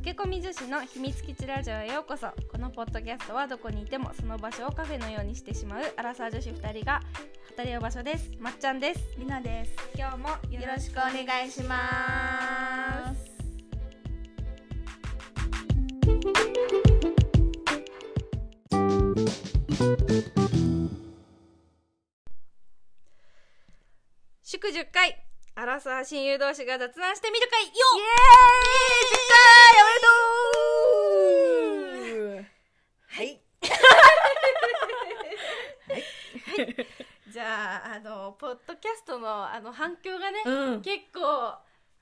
駆け込み女子の秘密基地ラジオへようこそ。このポッドキャストはどこにいてもその場所をカフェのようにしてしまう。アラサー女子2人が語り合う場所です。まっちゃんです。りなです。今日もよよろしくお願いします。祝10回アラサー親友同士が雑談してみる会よイエーイ！10回おめでとうはい。じゃああのポッドキャストのあの反響がね、うん結構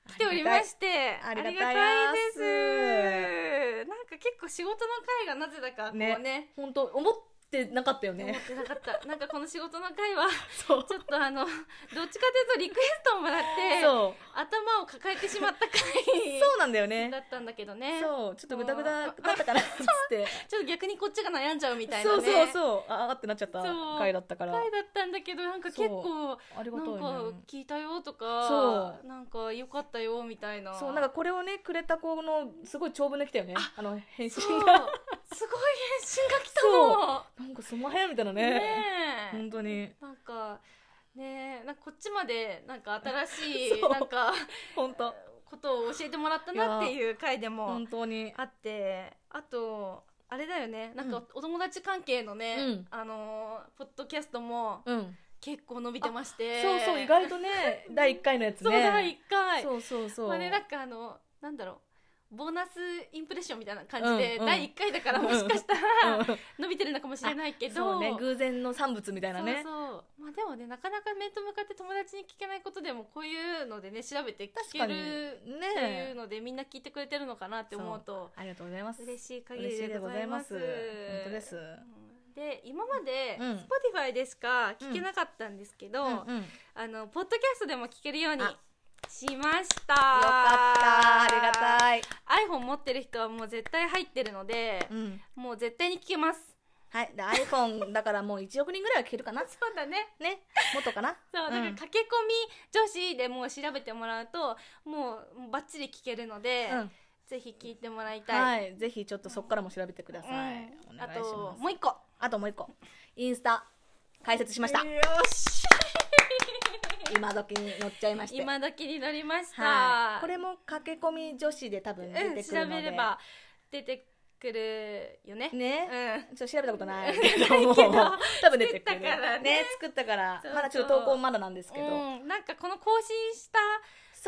来ておりましてありがたい。ですなんか結構仕事の会がなぜだかこうねね本当思ってなかったよ思ねっ。てなかったなんかこの仕事の会は。ちょっとあのどっちかというとリクエストをもらって。頭を抱えてしまった回そうなんだよねだ。ったんだけどねそう。ちょっとグダグダだったからっ つって。ちょっと逆にこっちが悩んじゃうみたいなそうねそうそう。ああってなっちゃった回だったから。回だったんだけどなんか結構ありがたいなんかね。聞いたよとかそうなんか良かったよみたいなそうなんかこれをねくれた子のすごい長文で来たよね。あの返信が。すごい返信が来たのなんかすんまへんみたいなね。ねえ本当に。なんかねえなんかこっちまでなんか新しい なんか本当。ことを教えてもらったなっていう回でも本当に。あってあとあれだよねなんかうんお友達関係のね、うんあのーポッドキャストもうん。結構伸びてましてそうそう意外とね 第一回のやつね。そう第1回そうそうそう。まあねなんかあのなんだろうボーナスインプレッションみたいな感じで、うんうん。第1回だからもしかしたら伸びてるのかもしれないけど。そうね偶然の産物みたいなね。そうそう。まあでもねなかなか面と向かって友達に聞けないことでもこういうのでね調べて聞けるっていうね。のでみんな聞いてくれてるのかなって思うとありがとうございます。嬉しい限りでございます。本当です。うん。で今までうん。Spotify でしか聞けなかったんですけど、うんうん。よあのポッドキャストでも聞けるようにあしましたかったありがたい。iPhone 持ってる人はもう絶対入ってるので、うん。もう絶対に聞けますはい。で iPhone だからもう1億人ぐらいは聞けるかな。そうだねね。もっとかな？そうだからうん駆け込み女子でもう調べてもらうともうバッチリ聞けるので、うん。ぜひ聞いてもらいたい、はい。ぜひちょっとそこからも調べてください。うんあお願いします。ともう一個あともう一個。インスタ開設しました。よし今時に乗っちゃいまして。今時になりました、はい。これも駆け込み女子で多分出うんてくるので。調べれば出てくるよね。ね。うん。ちょっと調べたことないけども。けど。多分出てくる作ったからね。作ったから。まだちょっと投稿まだなんですけど、うん、なんかこの更新した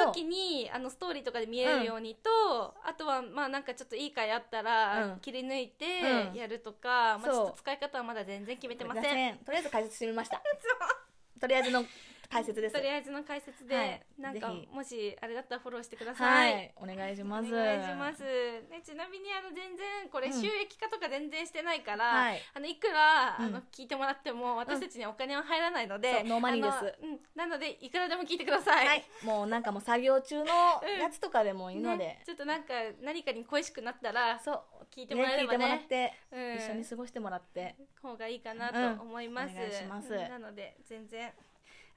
時にあのストーリーとかで見えるようにと、あとはまあなんかちょっといい回あったら、うん。切り抜いてうんやるとか、まあ、ちょっと使い方はまだ全然決めてません。すいません。とりあえず解説してみました。とりあえずの解説です。とりあえずの解説で、はい。なんかもしあれだったらフォローしてくださ、はい。い、お願いします。お願いします、ね、ちなみにあの全然これうん収益化とか全然してないから、はい。あのいくら、うん。あの聞いてもらっても私たちにはお金は入らないので、そう no money です。うん、なのでいくらでも聞いてください、はい。もうなんかもう作業中のやつとかでもいいので、ね、ちょっとなんか何かに恋しくなったらそう。聞いてもらえればね聞いてもらって、うん、一緒に過ごしてもらって。方がいいかなと思います、うん。お願いします。うん。なので全然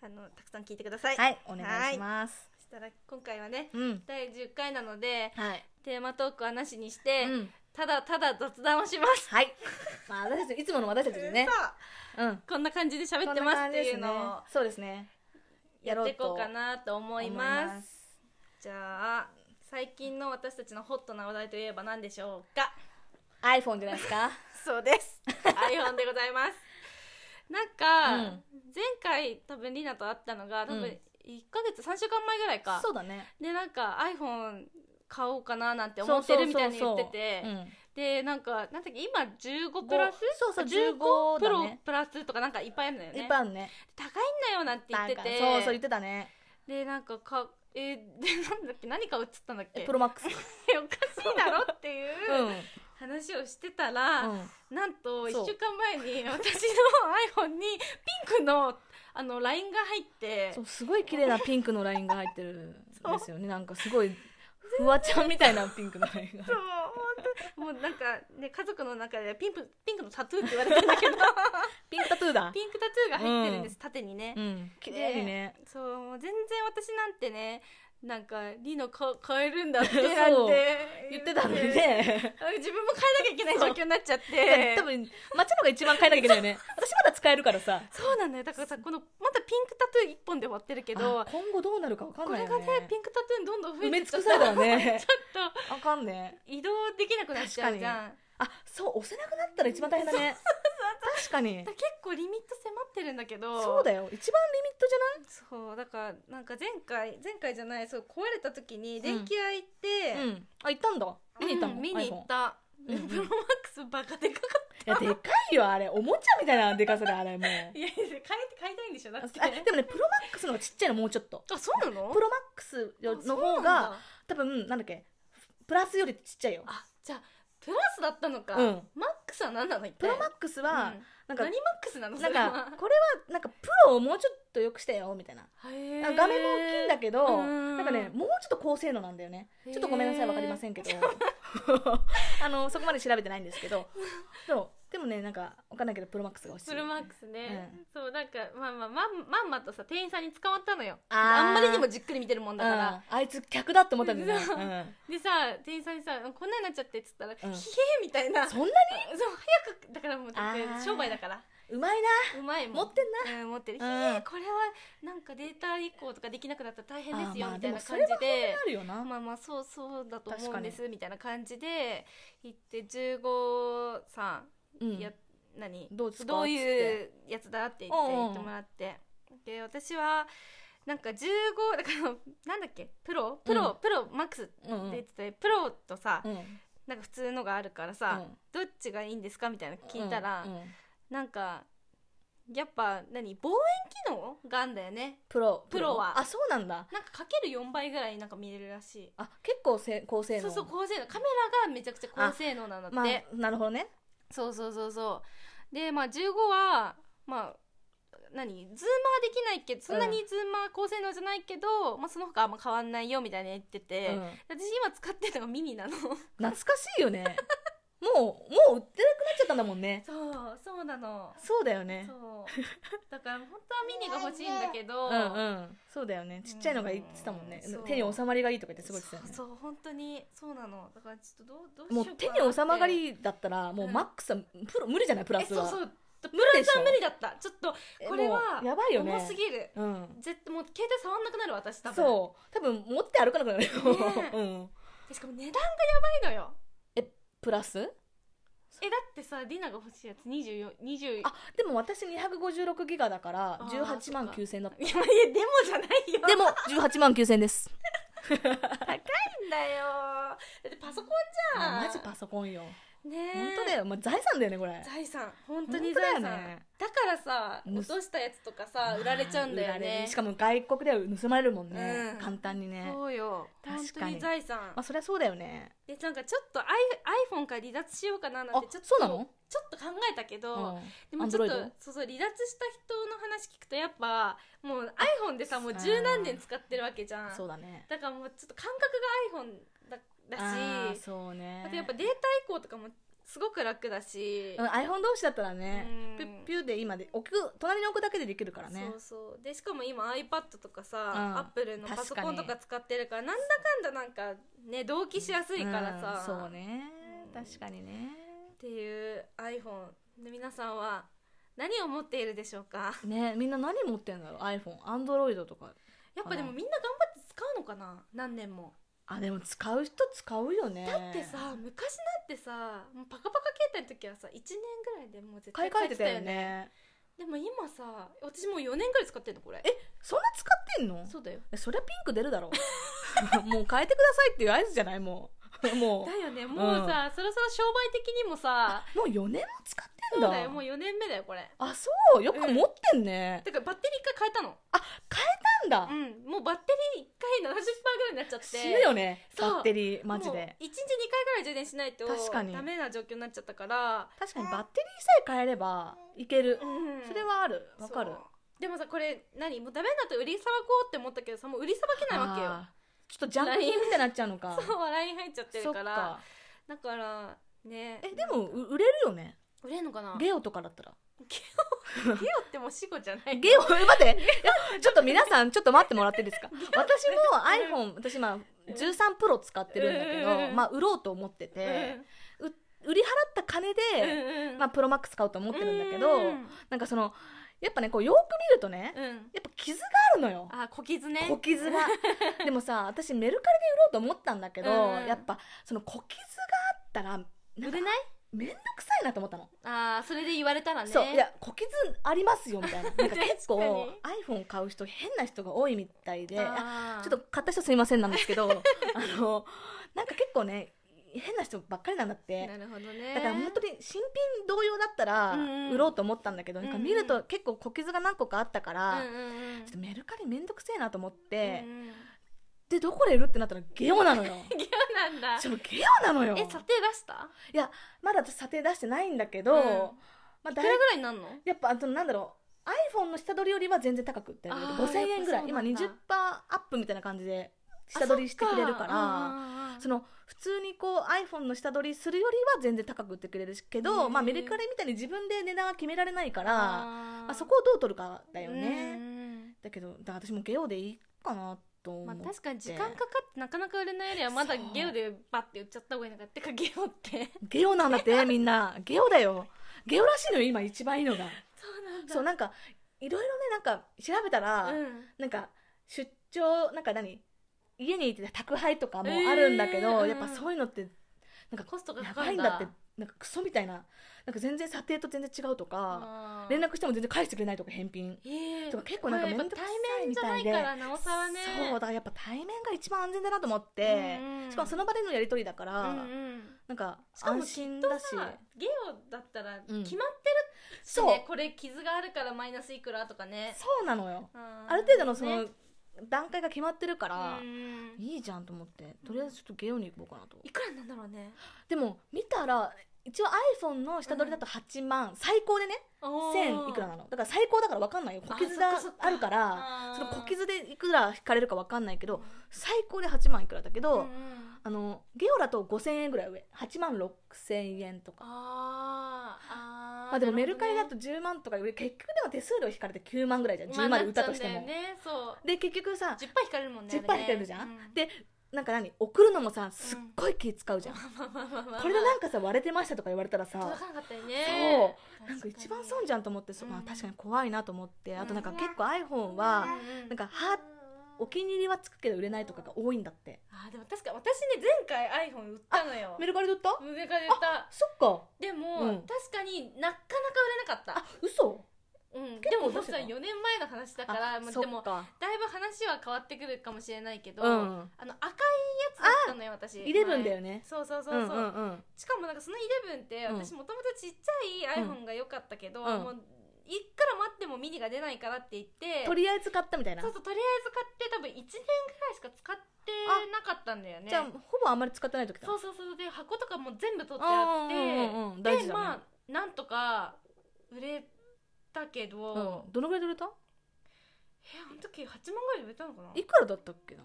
あのたくさん聞いてください。はいお願いします。そしたら今回はねうん。第10回なのではい、テーマトークはなしにして、うん、ただただ雑談をします。はい。まあ私たちいつもの私たちでね。そう。うん。こんな感じで喋ってますっていうのををそうですね。やっていこうかなと思います。す。じゃあ最近の私たちのホットな話題といえば何でしょうか？iPhone じゃないですか？そうです。iPhone でございますなんか、うん。前回多分りなと会ったのが多分うん1ヶ月3週間前ぐらいか、そうだね。でなんか iPhone 買おうかななんて思ってるみたいに言ってて。でなんかなんだっけ今15プラス？そうそうあ15プロプラスとかなんかいっぱいあるんだよね。いっぱいあるね。高いんだよなんて言ってて。そうそう言ってたね。でなんかかえーでなんだっけ何買うったんだっけ？プロマックス。えおかしいだろっていう。うん話をしてたら、うん。なんと1そう。週間前に 私の iPhone にピンクのあの LINE が入ってそうすごい綺麗なピンクのラインが入ってるんですよね。なんかすごいフワちゃんみたいなピンクのラインが。そう本当。もうなんかね家族の中でピンクピンクのタトゥーって言われてるんだけど。ピンクタトゥーだ。ピンクタトゥーが入ってるんです、縦にね、うん。綺麗にね。そう全然私なんてねなんかリノか買えるんだって なんて言ってたのにね 自分も買えなきゃいけない状況になっちゃって。多分抹茶のが一番変えなきゃいけないよね。私まだ使えるからさ。そうなんだよ。だからさこのまだピンクタトゥー一本で終わってるけど。あ今後どうなるか分かんこれないよね。がねピンクタトゥーにどんどん増え埋めてっちゃ尽くされたらね。ちょっとあかんね。移動できなくなっちゃうじゃんあそう押せなくなったら一番大変だね。確かに。結構リミット迫ってるんだけど。そうだよ。一番リミットじゃない？そうだからなんか前回前回じゃないそう壊れた時に電気屋行って、うん。あ行ったんだ？見に行ったの、うん見に行った、うんうん。プロマックスバカでかかっいやでかいよあれ。おもちゃみたいなでかさであれもう。た いやいや買い買いたいんでしょだって。あでもねプロマックスの方がちっちゃいのもうちょっと。あそうなの？プロマックスの方が多分なんだっけプラスよりちっちゃいよ。あじゃあプラスだったのか、うん。マックスは何なの？プロマックスは、うん。なんか何マックスなの？なんそれは。かこれはなんかプロをもうちょっと良くしてよみたいな。へー画面も大きいんだけどうん。なんかねもうちょっと高性能なんだよね。ちょっとごめんなさいわかりませんけど。あのそこまで調べてないんですけど。そうでもねなんかわかんないけどプロマックスが欲しい。プロマックスね、うん。そうなんかまあまあまんまんまとさ店員さんに捕まったのよ。あんまりにもじっくり見てるもんだから、うん。あいつ客だって思ったんだよう。うん。でさ店員さんにさ「こんなになっちゃって」っつったら「ん。ひへーみたいな。そんなに？そう早くだからもうだってあー。商売だから。うまいな。うまい持ってんな。うん、持ってる、うん。これはなんかデータ移行とかできなくなったら大変ですよみたいな感じで。まあまあそうそうだと思うんですみたいな感じで行って15さんうん。や、何？どうですかどういうやつだって言って言ってもらって。で私はなんか15だから なんだっけ？プロ？プロ、うん。プロマックスってうん。うん言ってて、プロとさ、うん。なんか普通のがあるからさ、うん。どっちがいいんですかみたいな聞いたら、うんうん。なんかやっぱ何？望遠機能があんだよね。プロ。プロは。あそうなんだ。なんかかける4倍ぐらいなんか見れるらしい。あ結構せ高性能。そうそう高性能。カメラがめちゃくちゃ高性能なんだって、まあなるほどねそうそうそうそう。でまあ15はまあ何？ズーマーできないけどそんなにズーマー高性能じゃないけど、まあ、その他あんま変わんないよみたいな言ってて、うん。私今使ってるのがミニなの。懐かしいよねもうもう売ってなくなっちゃったんだもんね。そうそうなの。そうだよね。そう。だから本当はミニが欲しいんだけど、うんうん。そうだよね。ちっちゃいのが言ってたもんね、そう。手に収まりがいいとか言ってすごい言ってたよね。そう本当にそうなの。だからちょっとどうどうしよもううかなって。手に収まりだったらもうマックスはプロ無理じゃないプラスは。えそうそう。プラスは無理だった。ちょっとえこれはもうやばいよね。重すぎる。うん。絶対もう携帯触んなくなる私多分。そう。多分持って歩かなくなるよ、ね。うん。でしかも値段がやばいのよプラス？えだってさディナが欲しいやつ2420あでも私256ギガだからあー18万9000だった。いやいやでもじゃないよ。でも18万9000です。高いんだよ。だってパソコンじゃん。マジパソコンよねえ。本当だよ、まあ、財産だよねこれ。財産。本当に財産。ねだからさむ落としたやつとかさ売られちゃうんだよね。る。しかも外国では盗まれるもんね、うん。簡単にね。そうよ。確かに。に財産。まあそりゃそうだよね。でなんかちょっと iPhone から離脱しようかななんあてちょっとそうなの？ちょっと考えたけど、うん。でもちょっと？そうそう離脱した人の話聞くとやっぱもう iPhone でさもう十何年使ってるわけじゃん。そうだね。だからもうちょっと感覚が iPhone だしそうね。あとやっぱデータ移行とかもすごく楽だし、うん iPhone 同士だったらねうん。ピュッピュッで今で置く隣に置くだけでできるからね。そうそう。でしかも今 iPad とかさ、うん。Apple のパソコンと確かか使ってるからなんだかんだなんかね同期しやすいからさ、うんそうね。うん確かにね。っていう iPhone で皆さんは何を持っているでしょうか？ねみんな何持ってんだろう？iPhone Android とか。やっぱでもみんな頑張って使うのかな？何年もあでも使う人使うよね。だってさ昔だってさもうパカパカ携帯の時はさ1年ぐらいでもう絶対買い替えてたよね。でも今さ私もう4年ぐらい使ってんのこれ。えそんな使ってんの？そうだよ。えそりゃピンク出るだろ。もう変えてくださいっていう合図じゃない？もう もだよね。もうさ、そろそろ商売的にもさ。うもう4年も使ってそんだ。うだよ。もう4年目だよこれ。あそう。よく持ってんね、だからバッテリー一回変えたの。なんだ、うん。もうバッテリー一回70%ぐらいになっちゃって。死ぬよね。そう。バッテリーマジで。1日2回ぐらい充電しないと。確かに。ダメな状況になっちゃったから、確かにバッテリーさえ変えればいける、うん。それはある。わかる。そう。でもさこれ何？もうダメになったら売りさばこうって思ったけどさもう売りさばけないわけよちょっとジャンク品みたいになっちゃうのか。そう笑いに入っちゃってるから。か。だからね。えでもう売れるよね。売れんのかな？ゲオとかだったら。ゲオ？ってもう死後じゃないゲオ？待って。いやちょっと皆さんちょっと待ってもらっていいですか？私も iPhone 私今13プロ使ってるんだけど、うんまあ売ろうと思ってて、う売り払った金で、うんまあ、プロマックス買おうと思ってるんだけど、うん。なんかそのやっぱねこうよく見るとね、うん。やっぱ傷があるのよ。あ小傷ね。小傷が。でもさ私メルカリで売ろうと思ったんだけど、うん。やっぱその小傷があったら売れない？めんどくさいなと思ったの、ああそれで言われたらね。そういや小傷ありますよみたいな。なんか 結構確 iPhone 買う人変な人が多いみたいで。ちょっと買った人すいませんなんですけど。あのなんか結構ね変な人ばっかりなんだって。なるほどね。だから本当に新品同様だったらうんうん。売ろうと思ったんだけど、なんか見るうん。と結構小傷が何個かあったから、うんうんうん。ちょっとメルカリめんどくせえなと思って、うんうん。でどこで売るってなったらゲオなのよ。ゲオなんだ。ちょゲオなのよ。え査定出した？いやまだ私査定出してないんだけど、うん。まあ、いくらぐらいになんの？やっぱあとなんだろう。iPhone の下取りよりは全然高く売ってるあー5000円ぐらい。今やっぱそうなんだ20%アップみたいな感じで下取りしてくれるかららその普通にこう iPhone の下取りするよりは全然高く売ってくれるけど、うんまあ、メルカリみたいに自分で値段は決められないからあまあ、そこをどう取るかだようね、んだけどだ私もゲオでいいかなと思って、まあ確かに時間かかってなかなか売れないよりはまだゲオでバッて売っちゃった方がいいのかってかゲオって。ゲオなんだって みんな。ゲオだよ。ゲオらしいのよ今一番いいのが。そうなんそうなんかいろいろねなんか調べたら、うん。なんか出張なんか何？家にいて宅配とかもあるんだけど、えーやっぱそういうのってなんかコストがやかかるんだ。ばいんだってなんかクソみたいななんか全然査定と全然違うとか連絡しても全然返してくれないとか返品。えー。とか結構なんか面倒くさ対面じゃないみたいで。からなおさらね。そうだからやっぱ対面が一番安全だなと思って、うんうんしかもその場でのやり取りだから、うんうんなんか安心だし。さゲオだったら決まうんってるしそう。ね、これ傷があるからマイナスいくらとかね。そうなのよ。あある程度のそね。の段階が決まってるから、うん。いいじゃんと思って。とりあえずちょっとゲオに行こうかなと。いくらなんだろうね。でも見たら一応 iPhone の下取りだと8万、最高でね。1000いくらなの。だから最高だから分かんないよ。小傷があるからその小傷でいくら引かれるか分かんないけど最高で8万いくらだけど、あのゲオだと5000円ぐらい上。8万6000円とか。あー。あーまあでもメルカリだなと10万とか上結局でも手数料引かれて9万ぐらいじゃん。るほどね10万で売ったとしても、まあねそう。で結局さ10%引かれるもんね10%引かれるじゃん、あれねでなんか何？送るのもさすっごい気使うじゃん、これでなんかさ割れてましたとか言われたらさ届かなかったよね。そう。なんか一番損じじゃんと思ってそ、まあ、うん。確かに怖いなと思って。あとなんかうん結構 iPhone はうんなんかはお気に入りはつくけど売れないとかが多いんだって。あーでも確か私ね前回 iPhone 売ったのよ。メルカリで売った？メルカリで売った。そっか。でも、うん。確かになかなか売れなかった。あ嘘？うん、結でもそ構出してた。したら4年前の話だからあまあでもだいぶ話は変わってくるかもしれないけど、うんあの赤いやつだったのよ私。イレブンだよよねそうそうそうそう、うんうんうん。しかもなんかそのイレブンってうん。私もともとちっちゃい iPhone が良かったけど、うん。もういくら待ってもミニが出ないからって言ってとりあえず買ったみたいな？そうそうとりあえず買って多分1年ぐらいしか使ってなかったんだよね。じゃあほぼあんまり使ってない時だ。そうそうそうで箱とかも全部取ってあって、うんうんうん大事だね。でまあなんとか売れたけど、うんどのぐらいで売れた？えあの時8万ぐらいで売れたのかな？わいくらだったっけな？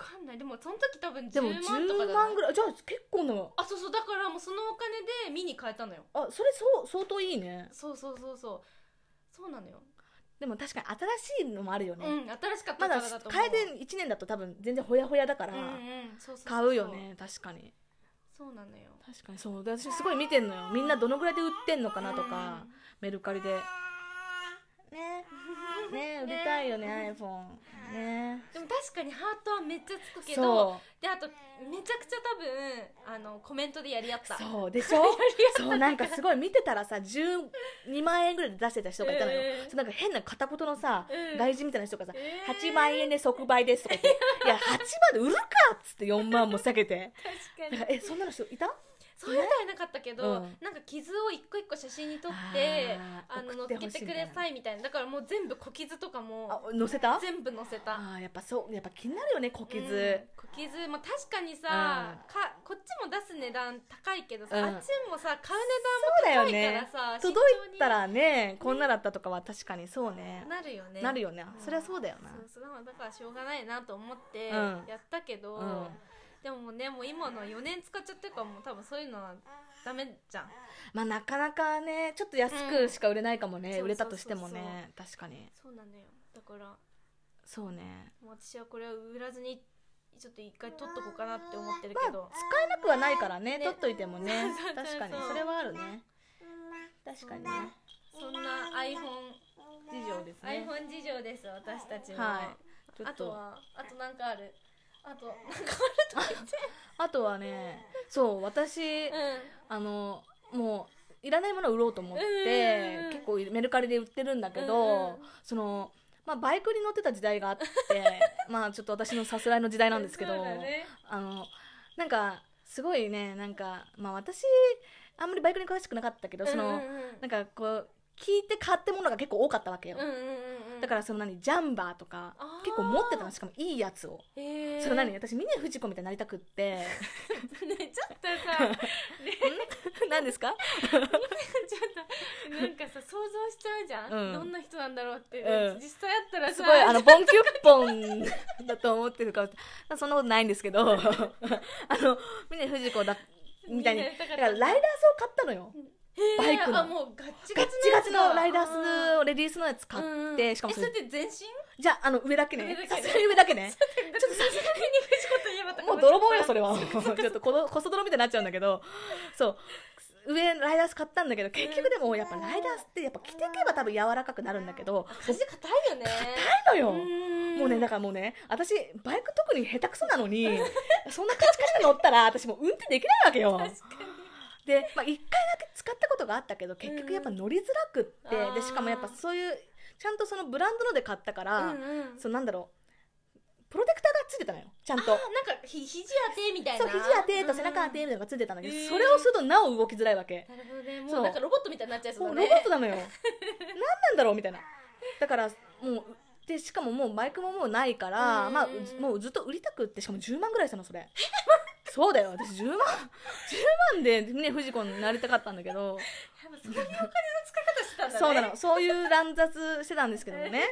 かんない。でもその時多分でも10万とか10だ万ぐらいらいじゃあ結構なあそうそうだからもうそのお金でミニ買えたのよ。あそれそう相当いいね。そうそうそうそうそうなのよ、でも確かに新しいのもあるよね、うん新しかったまだからだと思う。変えて1年だと多分全然ほやほやだから。買うよね確かに。そうなのよ。確かにそう。で私すごい見てんのよ。みんなどのぐらいで売ってんのかなとか、メルカリでね。ね売りたいよね iPhone ね。でも確かにハートはめっちゃつくけどであとめちゃくちゃ多分あのコメントでやり合った。そう。でしょ？そうなんかすごい見てたらさ12万円ぐらいで出してた人がいたのよ、えーなんか変な片言のさ、うん。外人みたいな人がさ、えー8万円で即売ですとか言って「いや8万で売るか!」っつって4万も下げて。確かに。えそんなの人いた？そういうのはなかったけど、うん。なんか傷を一個一個写真に撮ってあーあの送ってけしいみたいな。てくださいみたいな。だからもう全部小傷とかもあ載せた？全部載せた。あーやっぱそうやっぱ気になるよね小傷、うん小傷。まあ確かにさ、うん。かこっちも出す値段高いけどさ、うん。あっちもさ買う値段もね高いからさ、届いたらねこんなだったとかは確かにそうね。なるよね。なるよね。うんそりゃそうだよな。そうそう。だからしょうがないなと思ってうん。やったけど、うんでもねもう今の4年使っちゃってるからもう多分そういうのはダメじゃん。まあなかなかねちょっと安くしか売れないかもね、うん売れたとしてもね確かに。そうなんだよ。だからそうね。私はこれは売らずにちょっと一回取っとこうかなって思ってるまあけど、使えなくはないからねね。取っといてもね。確かに。それはあるね。確かにね。そんな iPhone 事情ですね。iPhone 事情です私たちも、はい。あとはあとなんかある？あとあるとはねそう私言ってあのもういらないものを売ろうと思って、うんうんうん。結構メルカリで売ってるんだけど、うんうんその、まあ、バイクに乗ってた時代があって まあちょっと私のさすらいの時代なんですけど、そうだね。あのなんかすごいねなんかまあ私あんまりバイクに詳しくなかったけどその、うんうんうん。なんかこう聞いて買ってものが結構多かったわけよ、うんうんうんうんだからその何ジャンバーとか結構持ってたのしかもいいやつを、それ何私峰不二子みたいになりたくって。ねちょっとさね。何ですか？ちょっとなんかさ想像しちゃうじゃん、うん。どんな人なんだろうって、うん。実際あったらさ。すごいあのボンキュッポンだと思ってるからそんなことないんですけど。あの峰不二子だみたいに。だからライダースを買ったのよ。へーバイクの。あもうガッチガッガチチガチのライダーススをレディースのやつ買って、しかもそれ。えそれって全身？じゃああの上だけね。上だけね。さすがに上だけね。ちょっとさすがに藤子といえばもう泥棒よ それはちょっとこのこそ泥みたいになっちゃうんだけど。そう。上ライダース買ったんだけど結局でもやっぱライダースってやっぱ着てけば多分柔らかくなるんだけど足硬いよね。硬いのよ。ん。もうねだからもうね私バイク特に下手くそなのにそんなカチカチで乗ったら私もう運転できないわけよ。確かにで、まあ、1回だけ使ったことがあったけど結局やっぱ乗りづらくって、うんでしかもやっぱそういうちゃんとそのブランドので買ったから、うんうん。そうなんだろうプロテクターがついてたのよちゃんと。あなんかひ肘当てみたいな。そう肘当てと背中当てみたいなのがついてたんだけど、へー。それをするとなお動きづらいわけ。なるほどね。もそう。うなんかロボットみたいになっちゃいそうもだね。うロボットなのよ。何なんだろうみたいな。だからもうでしかももうバイクももうないから、うんまあ、もうずっと売りたくってしかも10万ぐらいしたのそれ そうだよ。私10万10万でね藤子になりたかったんだけど。そういうお金の使い方してたんだね。そうなの。そういう乱雑してたんですけどもね。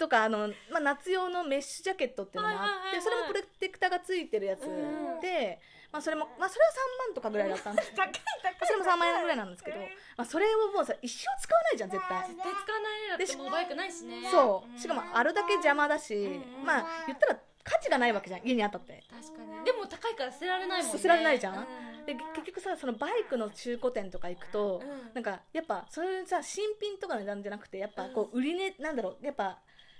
とかあの、まあ、夏用のメッシュジャケットっていうのもあってそれもプロテクターがついてるやつうんで、まあ、それも、まあ、それは3万とかぐらいだったんです 高い高い。それも3万円ぐらいなんですけど、まあ、それをもうさ一生使わないじゃん絶対。絶対使わないねだってもうバイクないしね。そう。しかもあるだけ邪魔だし、うん。まあ言ったら価値がないわけじゃん家にあったって。確かに。でも高いから捨てられないもんね。捨てられないじゃん。うん。で結局さそのバイクの中古店とか行くと、うん。なんかやっぱそういうさ新品とかの値段じゃなくてやっぱこう売り値なんだろうやっぱ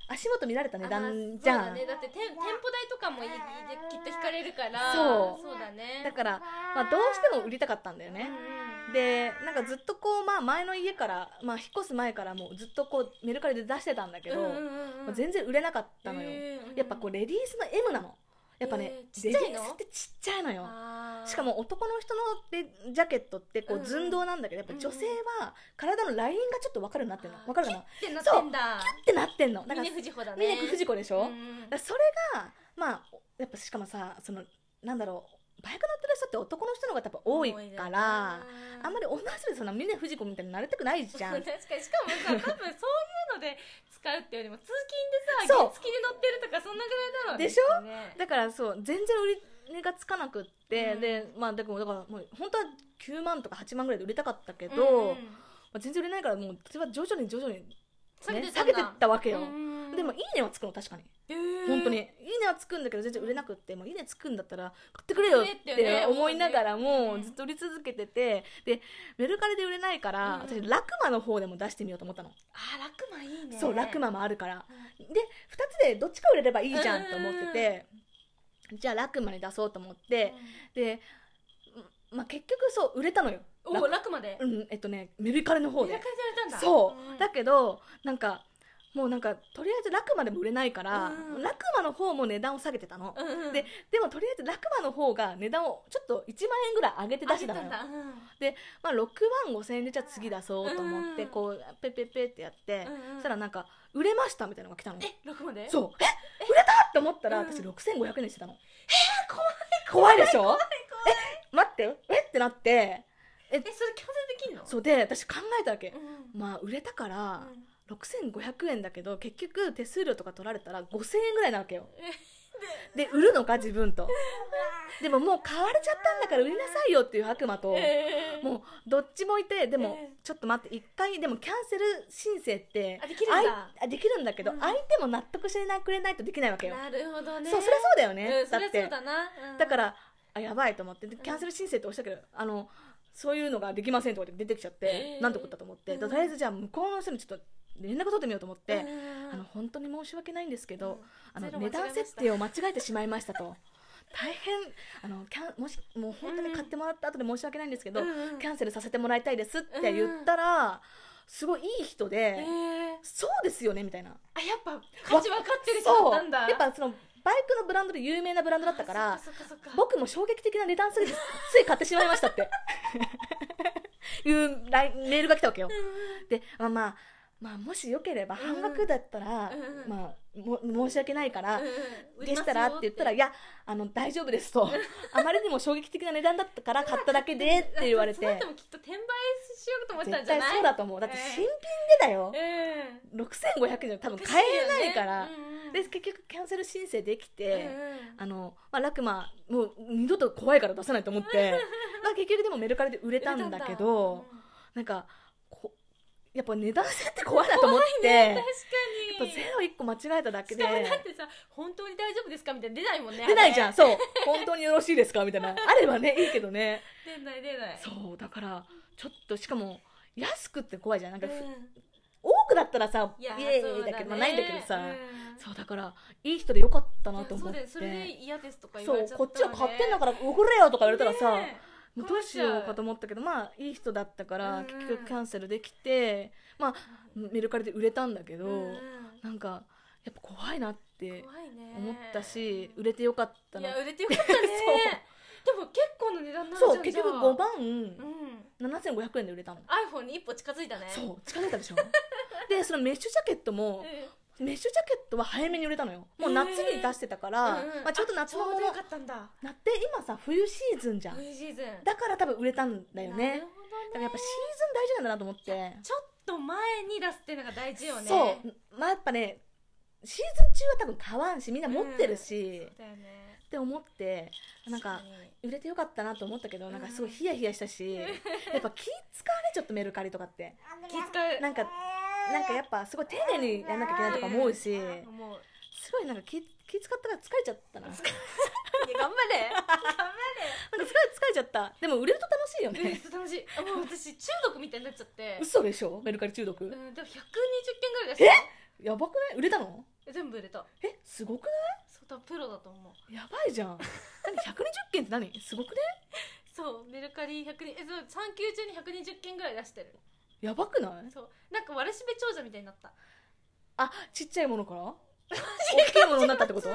足元見られた値段じゃん。ね。だって店店舗代とかもいいきっと引かれるから。そう。そうだね。だから、まあ、どうしても売りたかったんだよね、うんでなんかずっとこう、まあ、前の家から、まあ、引っ越す前からもうずっとこうメルカリで出してたんだけど、うんうんうんまあ全然売れなかったのよ、へー。やっぱこうレディースの M なの。やっぱね、えーちっちゃいの？レディースってちっちゃいのよ。しかも男の人のレジャケットってこうんううん。寸胴なんだけどやっぱ女性は体のラインがちょっと分かるようになってるの。分かるかなっキュッてなってんだ。てなってんの。だから峰不二子だね。峰不二子でしょ、うんそれがまあやっぱしかもさそのなんだろうバイク乗ってる人って男の人の方が多分多いからあんまり女の人でそんな峰不二子みたいになりたくないじゃん。確かにしかもさ多分そういうので使うっていうよりも通勤でさそう。原付で乗ってるとかそんなぐらいだろうねでしょ？だからそう全然売り値がつかなくって、うん。でまあでもだからもう本当は9万とか8万ぐらいで売りたかったけど、うん。うんまあ、全然売れないからもう私は徐々に徐々に、ね、下げてったわけよ、うんでも「いいね」はつくの確かに。へー。本当に「いいね」はつくんだけど全然売れなくって「もういいね」つくんだったら買ってくれよって思いながらもね。ずっと売り続けてて。でメルカリで売れないから、うん私ラクマの方でも出してみようと思ったの、あラクマいいね。そうラクマもあるから。うん。で2つでどっちか売れればいいじゃんと思ってて、じゃあラクマに出そうと思って、で、まあ、結局そう売れたのよ。おクマで。うんえっとねメルカリの方で。メルカリでやれたんだ。そう、ん。だけどなんかもうなんかとりあえずラクマでも売れないから、うんラクマの方も値段を下げてたの、うんうん。ででもとりあえずラクマの方が値段をちょっと1万円ぐらい上げて出してたの。ようん。まあ、6万5千円でじゃあ次出そうと思って、うんこうペッペッペってやって、うんうん。そしたらなんか売れましたみたいなのが来たの。えラクマで？そう。え売れた？って思ったら、うん。私6500円にしてたの。え怖い怖い。でしょ？え待って。え？ってなって。えそれ強制できんの？そうで私考えたわけ。う、ん。まあ売れたから、うん6500円だけど結局手数料とか取られたら5000円ぐらいなわけよ。で売るのか自分と。でももう買われちゃったんだから売りなさいよっていう悪魔と、えー。もうどっちもいてでも、えちょっと待って一回でもキャンセル申請ってあできるんだ。できるんだけど、うん。相手も納得してくれないとできないわけよ、なるほどね。そうそりゃそうだよね、だってそうだからあやばいと思って。でキャンセル申請って押したけどあのそういうのができませんとかで出てきちゃって、えー。なんてことだと思って、うんとりあえずじゃあ向こうの人にちょっと連絡取ってみようと思って、うんあの本当に申し訳ないんですけど、うん。あの値段設定を間違えてしまいましたと。大変あのキャンもしもう本当に買ってもらった後で申し訳ないんですけど、うんうんキャンセルさせてもらいたいですって言ったら、すごいいい人で、え。ーそうですよねみたいな。あやっぱ価値分かってる人だんだ。やっぱそのバイクのブランドで有名なブランドだったから僕も衝撃的な値段すぎてつい買ってしまいましたって。いうメールが来たわけよ。で、まあ、まあまあもしよければ半額だったら、うん。まあも申し訳ないから、うん。うんでしたらって言ったら「いやあの大丈夫です」と。あまりにも衝撃的な値段だったから買っただけでって言われて。そのきっと転売しようと思ってたん絶じゃない？対そうだと思う。だってええ。新品でだよ、え6500円じゃ多分買えないから、うんうんで結局キャンセル申請できうんて、うん。あのまあ、ラクマもう二度と怖いから出さないと思って。まあ結局でもメルカリで売れたんだけどなんかこやっぱ値段設定怖いなと思って、やっ確ぱかに。ゼロ1個間違えただけしかもだでってさ本当に大丈夫ですかみたいな。出ないもんね出ないじゃん。そう。本当によろしいですかみたいな。あればねいいけどね。出ない出ない。そう。だからちょっとしかも安くって怖いじゃん。なんか、うん。多くだったらさいやイエそうだね。ーイだけど、まあ、ないんだけどさ、うん。そうだからいい人でよかったなと思って。そうそれで嫌ですとか言われちゃったこっちは買ってんだから送れよとか言われたらさ、ねもうどうしようかと思ったけどまあいい人だったから、結局キャンセルできてまあメルカリで売れたんだけど、うなんかやっぱ怖いなって思ったし、売れてよかったな。売れてよかったね。でも結構な値段なんそう結局じゃあ。5万うん。7500円で売れたの、iPhone に一歩近づいたね。そう近づいたでしょ。でそのメッシュジャケットもうんメッシュジャケットは早めに売れたのよ。もう夏に出してたから、うんうん。まあ、ちょっと夏のものちょうどよかったんだ。なって今さ冬シーズンじゃん。だから多分売れたんだよなねね。だからやっぱシーズン大事なんだなと思って。ちょっと前に出すっていうのが大事よね。そう。まあやっぱねシーズン中は多分買わんしみんな持ってるし、だよね。って思ってなんか売れてよかったなと思ったけどなんかすごいうんヒヤヒヤしたし、やっぱ気使われちょっとメルカリとかって。気使う。なんかなんかやっぱすごい丁寧にやんなきゃいけないとか思うしもうすごいなんか気気使ったから疲れちゃったな。なんかすいや頑張れ。頑張ごい疲れちゃった。でも売れると楽しいよれね楽しい。あもう私中毒みたいになっちゃって。嘘でしょ？メルカリ中毒、うんでも120件ぐらい出して。やばくない？売れたの？全部売れた。え？すごくなそう多分プロだと思う。いやばいじゃん。何120件って何？すごくね？そうメルカリ100人えそう産休中に120件ぐらい出してるやばくない？そう。なんかわらしべ長者みたいになった。あちっちゃいものから？大きいものになったってこと？じゃ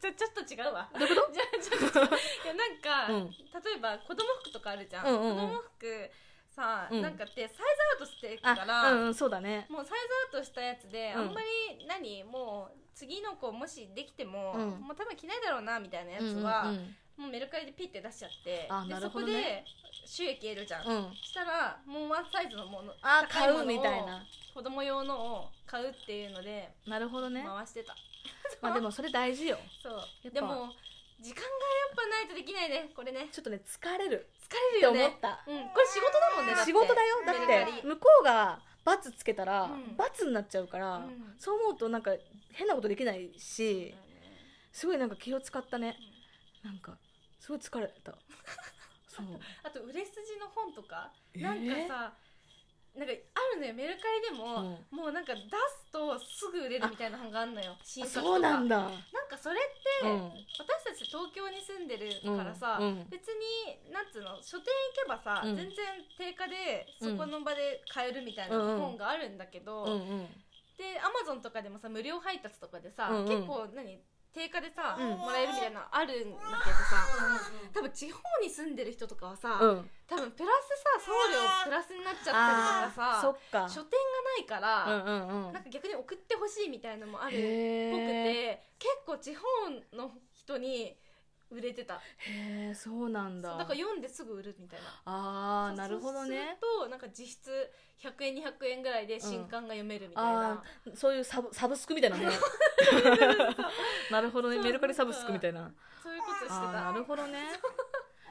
じゃちょっと違うわ。どういうこと？じゃあちょっといやなんか、うん。例えば子供服とかあるじゃん,、うんうんうん。子供服さ、うん。なんかってサイズアウトしてるから、あうんうんそうだね。もうサイズアウトしたやつで、うん。あんまり何もう次の子もしできても、うん。もう多分着ないだろうなみたいなやつは、うんうんもうメルカリでピッて出しちゃってあでなるほどね。そこで収益得るじゃん、うん、うん、したらもうワンサイズのものあ高いものを買うみたいな。子供用のを買うっていうのでなるほどね。回してた、まあでもそれ大事よ。そう。ぱ。でも時間がやっぱないとできないねこれね。ちょっとね疲れる。疲れるってよね思った、うん、これ仕事だもんねだって。仕事だよ。だっメルカリ。て向こうが罰つけたら、うん。罰になっちゃうから、うん。そう思うとなんか変なことできないしすごいなんか気を使ったね、なんかすごい疲れた。そう。あと売れ筋の本とか、えー？なんかさなんかあるのよメルカリでも、もうなんか出すとすぐ売れるみたいな本があるのよ新あ作とか。そうなんだ、なんかそれって、うん。私たち東京に住んでるからさ、うんうん。別になんつうの書店行けばさ、うん。全然定価でそこの場で買えるみたいなうんうん本があるんだけど、うんうん。でアマゾンとかでもさ無料配達とかでさ、うんうん。結構何定価でさ、うん。もらえるみたいなのあるんだけどさ、多分地方に住んでる人とかはさ、うん。多分プラスさ送料プラスになっちゃったりとかさそっか。書店がないから、うんうんうん。なんか逆に送ってほしいみたいのもあるっぽくへて結構地方の人に売れてた。へえそうなんだ。だから読んですぐ売るみたいな。ああなるほどね。そうするとなんか実質100円200円ぐらいで新刊が読めるみたいな、ああそういうサブサブスクみたいなね。なるほどね。メルカリサブスクみたいな。そういうことしてたなるほどね。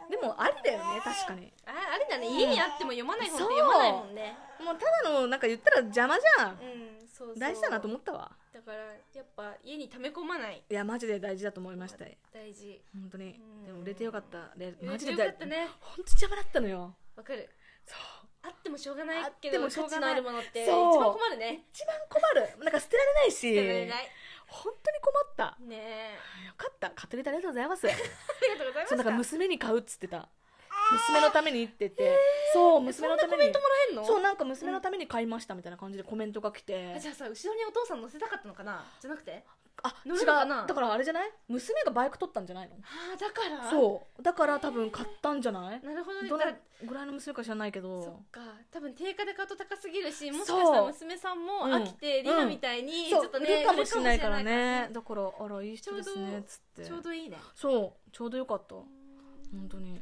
でもありだよね確かに。ああれだね。家にあっても読まない本ってそう読まないもんね。もうただのなんか言ったら邪魔じゃん。うんそうそう。大事だなと思ったわだからやっぱ家に溜め込まない。いやマジで大事だと思いました。大事。本当に。うん。でも売れてよかった。でママジジでよかったね。本当邪魔だったのよ。わかる。そう。あってもしょうがないけあってどもしょうがない。価値のあるものって一番困るね。一番困る。なんか捨てられないし。捨てられない。本当に困った。ねえ。よかった。買ってくれてありがとうございます。ありがとうございました。そうなんか娘に買うっつってた娘のために言ってて。そう娘のために。そうなんか娘のために買いましたみたいな感じでコメントが来て。あじゃあさ後ろにお父さん乗せたかったのかな？じゃなくて？あ違う。だからあれじゃない？娘がバイク取ったんじゃないの？ああだから。そう。だから多分買ったんじゃない？なるほどね。どだのぐらいの娘か知らないけそどっか。多分定価で買うと高すぎるしもしかそうしたら娘さんもうん。飽きて、リナみたいにちょっとねるかもしれないからね。だからあらいい人ですねっつって。ちょうどいいね。そう。ちょうどよかった。本当に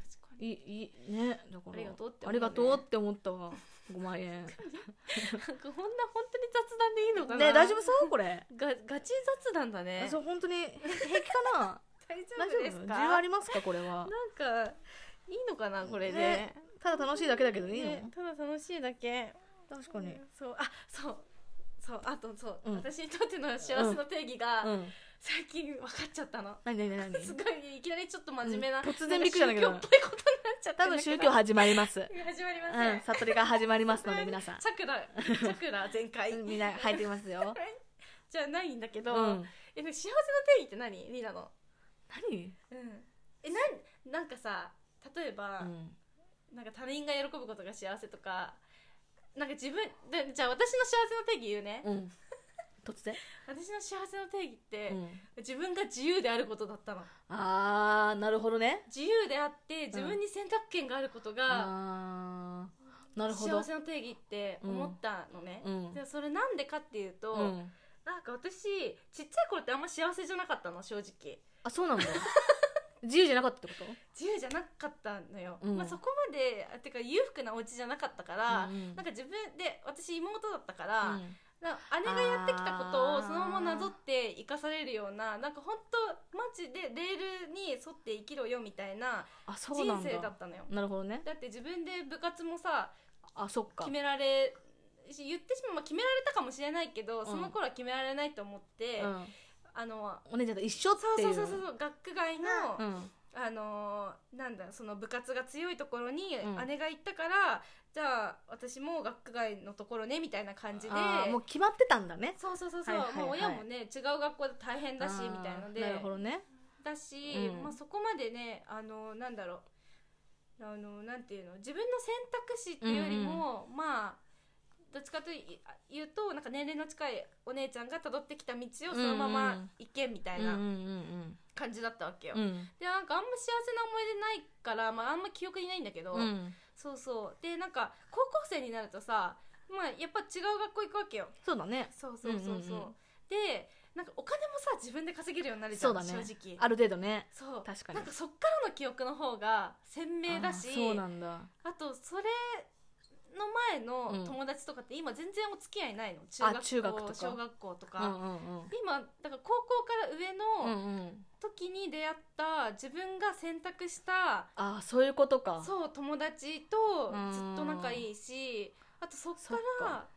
いいねだからありがとうってね。ありがとうって思ったわ。5万円なんかこんな本当に雑談でいいのかな？ね大丈夫そう？これ。がガチ雑談だね。そう本当にへ平気かな？大丈夫ですか？要ありますか？これは。なんかいいのかな？これで、ねただ楽しいだけだけどいいの、ねただ楽しいだけ。確かに。そう。あそう。そうあとそう、うん。私にとっての幸せの定義が、うん最近分かっちゃったの。何何何？何すごいいきなりちょっと真面目な、うん突然びっくりしたんだけど。宗教っぽいことになっちゃった多分宗教始まります。始まりまうせん、ん悟りが始まりますので 皆さん。チャクラチャクラ全開みんな入ってますよ。じゃないんだけど、うん。え幸せの定義って何？リナの。何？うん。えなんなんかさ例えば、うん。なんか他人が喜ぶことが幸せとかなんか自分でじゃあ私の幸せの定義言うね、うん突然？私の幸せの定義って、うん。自分が自由であることだったの。あーなるほどね。自由であって自分に選択権があることが、あーなるほど。幸せの定義って思ったのね、うん。でそれなんでかっていうと、うん。なんか私ちっちゃい頃ってあんま幸せじゃなかったの正直。あそうなんだ。自由じゃなかったってこと？自由じゃなかったのよ、うん。まあ、そこまであてか裕福なお家じゃなかったから、うんうん。なんか自分で私妹だったから、うん姉がやってきたことをそのままなぞって生かされるようななんか本当マジでレールに沿って生きろよみたいな人生だったのよ。なるほどね。だって自分で部活もさあそっか。決められし言ってしまえば決められたかもしれないけど、ん。その頃は決められないと思って、うん。あのお姉ちゃんと一緒っていう。うそそうそうそう学区外の、うんあのーなんだその部活が強いところにうん。姉が行ったから、じゃあ私も学区外のところねみたいな感じで。もう決まってたんだね。そうそうそうそう、はいはいはい。もう親もね違う学校で大変だしみたいので。なるほどね。だし、うん。まあ、そこまでねあのなんだろう。あのなんていうの？自分の選択肢っていうよりも、まあどっちかというとなんか年齢の近いお姉ちゃんが辿ってきた道をそのまま行けみたいな。うんうん感じだったわけよ、うん。うんでなんかあんま幸せな思い出ないから、まあ、あんま記憶にないんだけど、うん。そうそう。でなんか高校生になるとさまあやっぱ違う学校行くわけよ。そうだね。そうそうそうそう,、でなんかお金もさ自分で稼げるようになるじゃん、そうだね。正直。ある程度ね。そう。確かに。なんかそっからの記憶の方が鮮明だしそうなんだ。あとそれの前の友達とかって今全然お付き合いないの？中学校小学校とか、今だから高校から上うんのうん時に出会った自分が選択したあーそういうことか。そう友達とうんずっと仲いいしあとそっからか。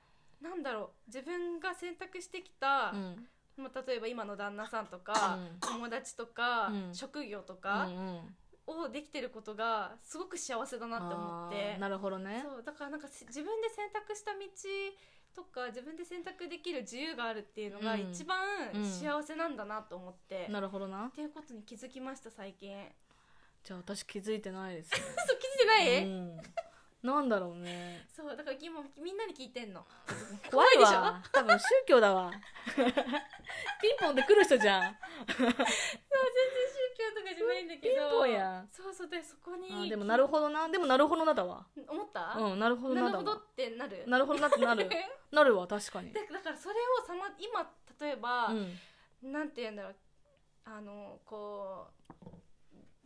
なんだろう自分が選択してきた、うん。まあ、例えば今の旦那さんとか、うん。友達とか、うん。職業とうかんうん。をできてることがすごく幸せだなって思って。なるほどね。そうだからなんかせ自分で選択した道とか自分で選択できる自由があるっていうのがうん。一番うん。幸せなんだなと思って、っなるほどな。ていうことに気づきました最近。じゃあ私気づいてないですね。そう気づいてない、うんなんだろうね。そうだから今みんなに聞いてんの。怖いいでしょ？わ多分宗教だわ。ピンポンで来る人じゃん。宗教とかじゃないんだけど。ピンポンや。そうそうでそこにでもなるほどな。でもなるほどなだわ。思った、うんなるほどなるほどってなる。なるほどなってなる。なるわ確かに。でだからそれをさま今例えば、うん。なんて言うんだろう。あのこう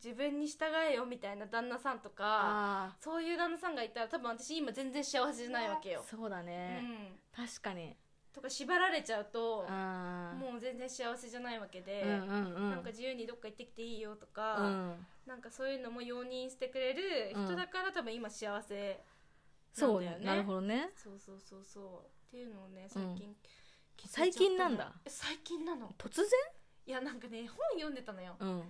自分に従えよみたいな旦那さんとかあそういう旦那さんがいたら多分私今全然幸せじゃないわけよ。あ、そうだうね、ん、確かに。とか縛られちゃうともう全然幸せじゃないわけで、うんうんうん。なんか自由にどっか行ってきていいよとうか、ん。なんかそういうのも容認してくれる人だから、多分今幸せそうなんだよね。なるほどね。そうそうそうそう。っていうのをね最近、気づいちゃったの最近なんだ。え最近なの。突然？いやなんかね本読んでたのよ、うん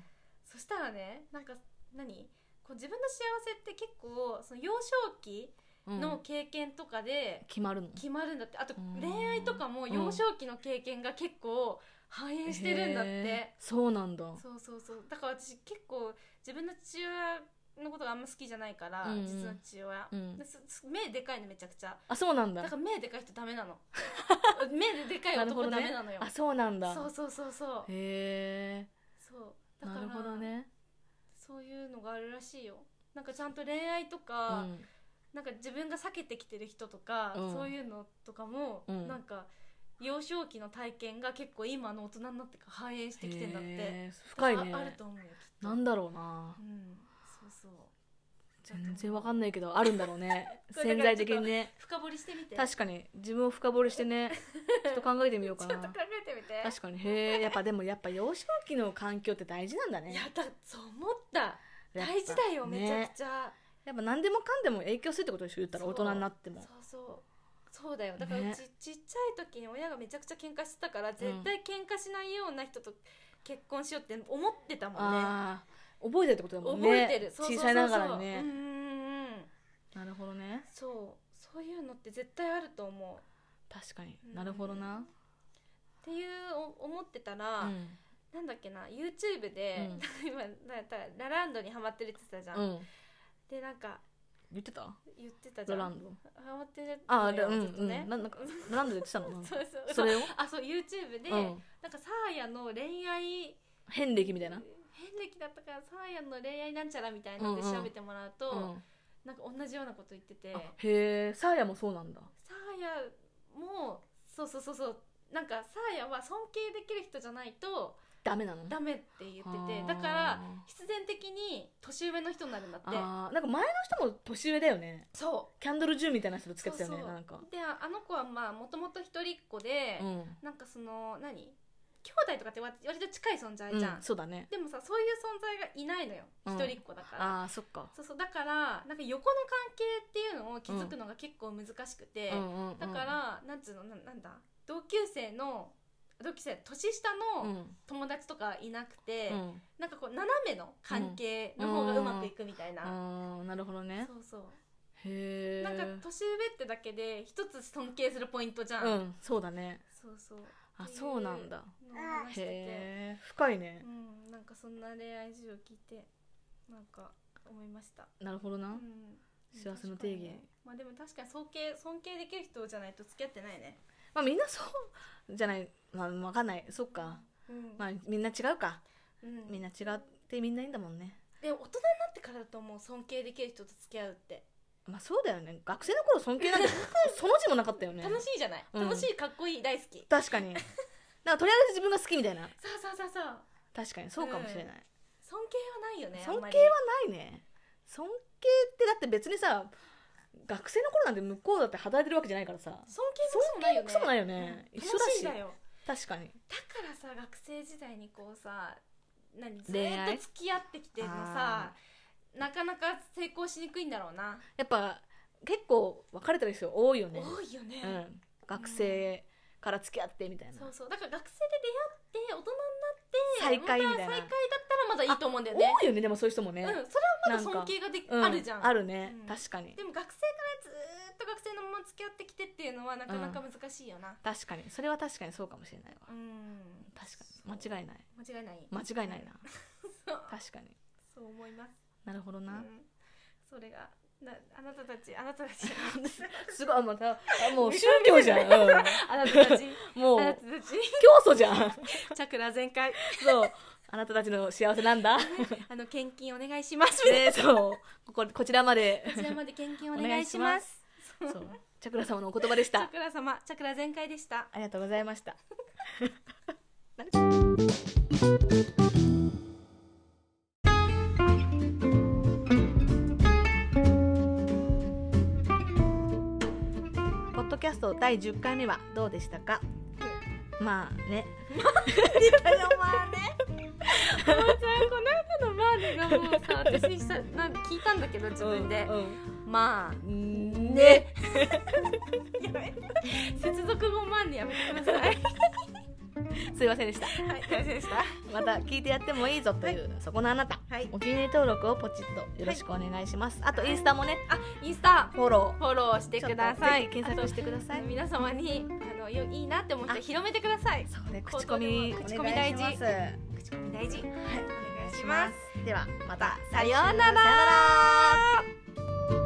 そしたらねなんか何？こう自分の幸せって結構その幼少期うん。の経験とかで決まるの？決まるんだって。あとうん。恋愛とかも幼少期の経験が結構反映してるんだって、そうなんだ。そうそうそう。だから私結構自分の父親のことがあんま好きじゃないから、うんうん。実の父親、うん。目でかいのめちゃくちゃ。あそうなんだ。だから目でかい人ダメなの。目ででかい男ダメなのよ。あそうなんだ。そうそうそうそう。へえそうだからなるほどね。そういうのがあるらしいよ。なんかちゃんと恋愛とうか、ん。なんか自分が避けてきてる人とか、うん。そういうのとかも、うん。なんか幼少期の体験が結構今の大人になってから反映してきてんだって。深いね。ああると思うよきっと。なんだろうな。うんそうそう全然わかんないけどあるんだろうね。潜在的にね。深掘りしてみて。確かに。自分を深掘りしてね。ちょっと考えてみようかな。ちょっと考えてみて。確かに。へえやっぱでもやっぱ幼少期の環境って大事なんだね。いやだそう思った。大事だよめちゃねくちゃ、やっぱ何でもかんでも影響するってことでしょ言ったら。大人になっても。そうそう。そうだよ。だからね。ち,、ちっちゃい時に親がめちゃくちゃ喧嘩してたから絶対喧嘩しないような人と結婚しようって思ってたもんね。ああ覚えてるってことだもんね。覚えてる。そうそうそうそう。小さいながらね。うんうんうん。なるほどね。そう。そういうのって絶対あると思う。っ確かに。うんなるほどな。ていうお思ってたら、うん。なんだっけな YouTube で、今なんかラランドにハマってるって言ってたじゃん、うん。でなんか言ってた？言ってたじゃん。ラランド。ハマってるああれうんうん。ななんかなんで言ってたの？なんかそうそう。それを？あそう YouTube で、うん。なんかサーヤの恋愛遍歴みたいな？遍歴だったからサーヤの恋愛なんちゃらみたいなのでうんうん。調べてもらうと、うん。なんか同じようなこと言ってて。あへえサーヤもそうなんだ。サーヤもそうそうそうそう。なんかサーヤは尊敬できる人じゃないとダメなの？ダメって言ってて。はあだから必然的に年上の人になるんだって。あー。なんか前の人も年上だよね。そキャンドル・ジュンみたいな人つけてたよねそうそう。なんか。であの子はまあもともと一人っ子で、うん。なんかその何？兄弟とかって割割と近い存在じゃん、うんそうだね。でもさそういう存在がいないのよ。うん。一人っ子だから、ああそっか。そうそうだからなんか横の関係っていうのを築くのが結構難しくて、うんうんうん。だからなんつうのななんだ？同級生の同級生年下うのん。友達とかいなくて、うん。なんかこう斜めの関係の方がうまくいくみたいな、あーなるほどね。そうそう。へえなんか年上ってだけで一つ尊敬するポイントじゃん、うんそうだね。そうそうあそうなんだ。のを話してて。へえ深いね。うんなんかそんな恋愛事情聞いてなんか思いました、なるほどな。うん、幸せの定義。確かにね。まあでも確かに尊敬尊敬できる人じゃないと付き合ってないね。まあみんなそうじゃない。まあわかんない。そっか。うん、まあみんな違うか。うん、みんな違ってみんないいんだもんね。でも大人になってからだと思う。尊敬できる人と付き合うって、まあそうだよね。学生の頃尊敬なんて その字もなかったよね。楽しいじゃない、うん。楽しいかっこいい大好き。確かに。なんかとりあえず自分が好きみたいな。そうそうそうそう。確かにそうかもしれない、尊敬はないよねあ尊んまり。敬はないね。尊敬ってだって別にさ学生の頃なんて向こうだって働いてるわけじゃないからさ。尊敬もクソもないよね。尊敬もクソもないよね。うん。一緒だし。楽しいんだよ。確かに。だからさ学生時代にこうさ何ず恋愛？っと付き合ってきてるのさなかなか成功しにくいんだろうな、やっぱ結構別れてる人多いよね。多いよね、うん、学生から付き合ってみたいな、そうそう。だから学生で出会って大人になって再会みたいな。また再会だったらまだいいと思うんだよね。多いよね。でもそういう人もね、うん、それはまだ尊敬がでうん。あるじゃん。あるね、うん。確かに。でも学生からずーっと学生のまま付き合ってきてっていうのはなかなか難しいよな。確かに。それは確かにそうかもしれないわ、うん、確かに。間違いない。間違いない。間違いないな。確かに。そう思いますなるほどな、うん、それがなあなたたちあなたたち すごいまたあもう宗教じゃん、うん、あなたたち。もうあなたたち。教祖じゃん。チャクラ全開。そう。あなたたちの幸せなんだ。あの献金お願いします、ねそう。こここちらまで。こちらまで献金お願いします。そう。チャクラ様のお言葉でしチャたクラ様チャクラ全開でした。ありがとうございましたキャスト第10回目はどうでしたか？まあね。まあね。もうさこの間のマーネがもうさ私さなんか聞いたんだけど自分で、まあうん。ね。やめて。接続語マーネやめてください すいませんでした。はい大でした。また聞いてやってもいいぞという、そこのあなた、はい。お気に入り登録をポチッとよろしくお願いします、あとインスタもねあインスタ。フォロフォローしてーください。検索してください。皆様にあのよいいなって思ったら広めてください。そうね口コミ口コミ大事。口コミ大事。はいお願いします。ではまた。さようなら。さようなら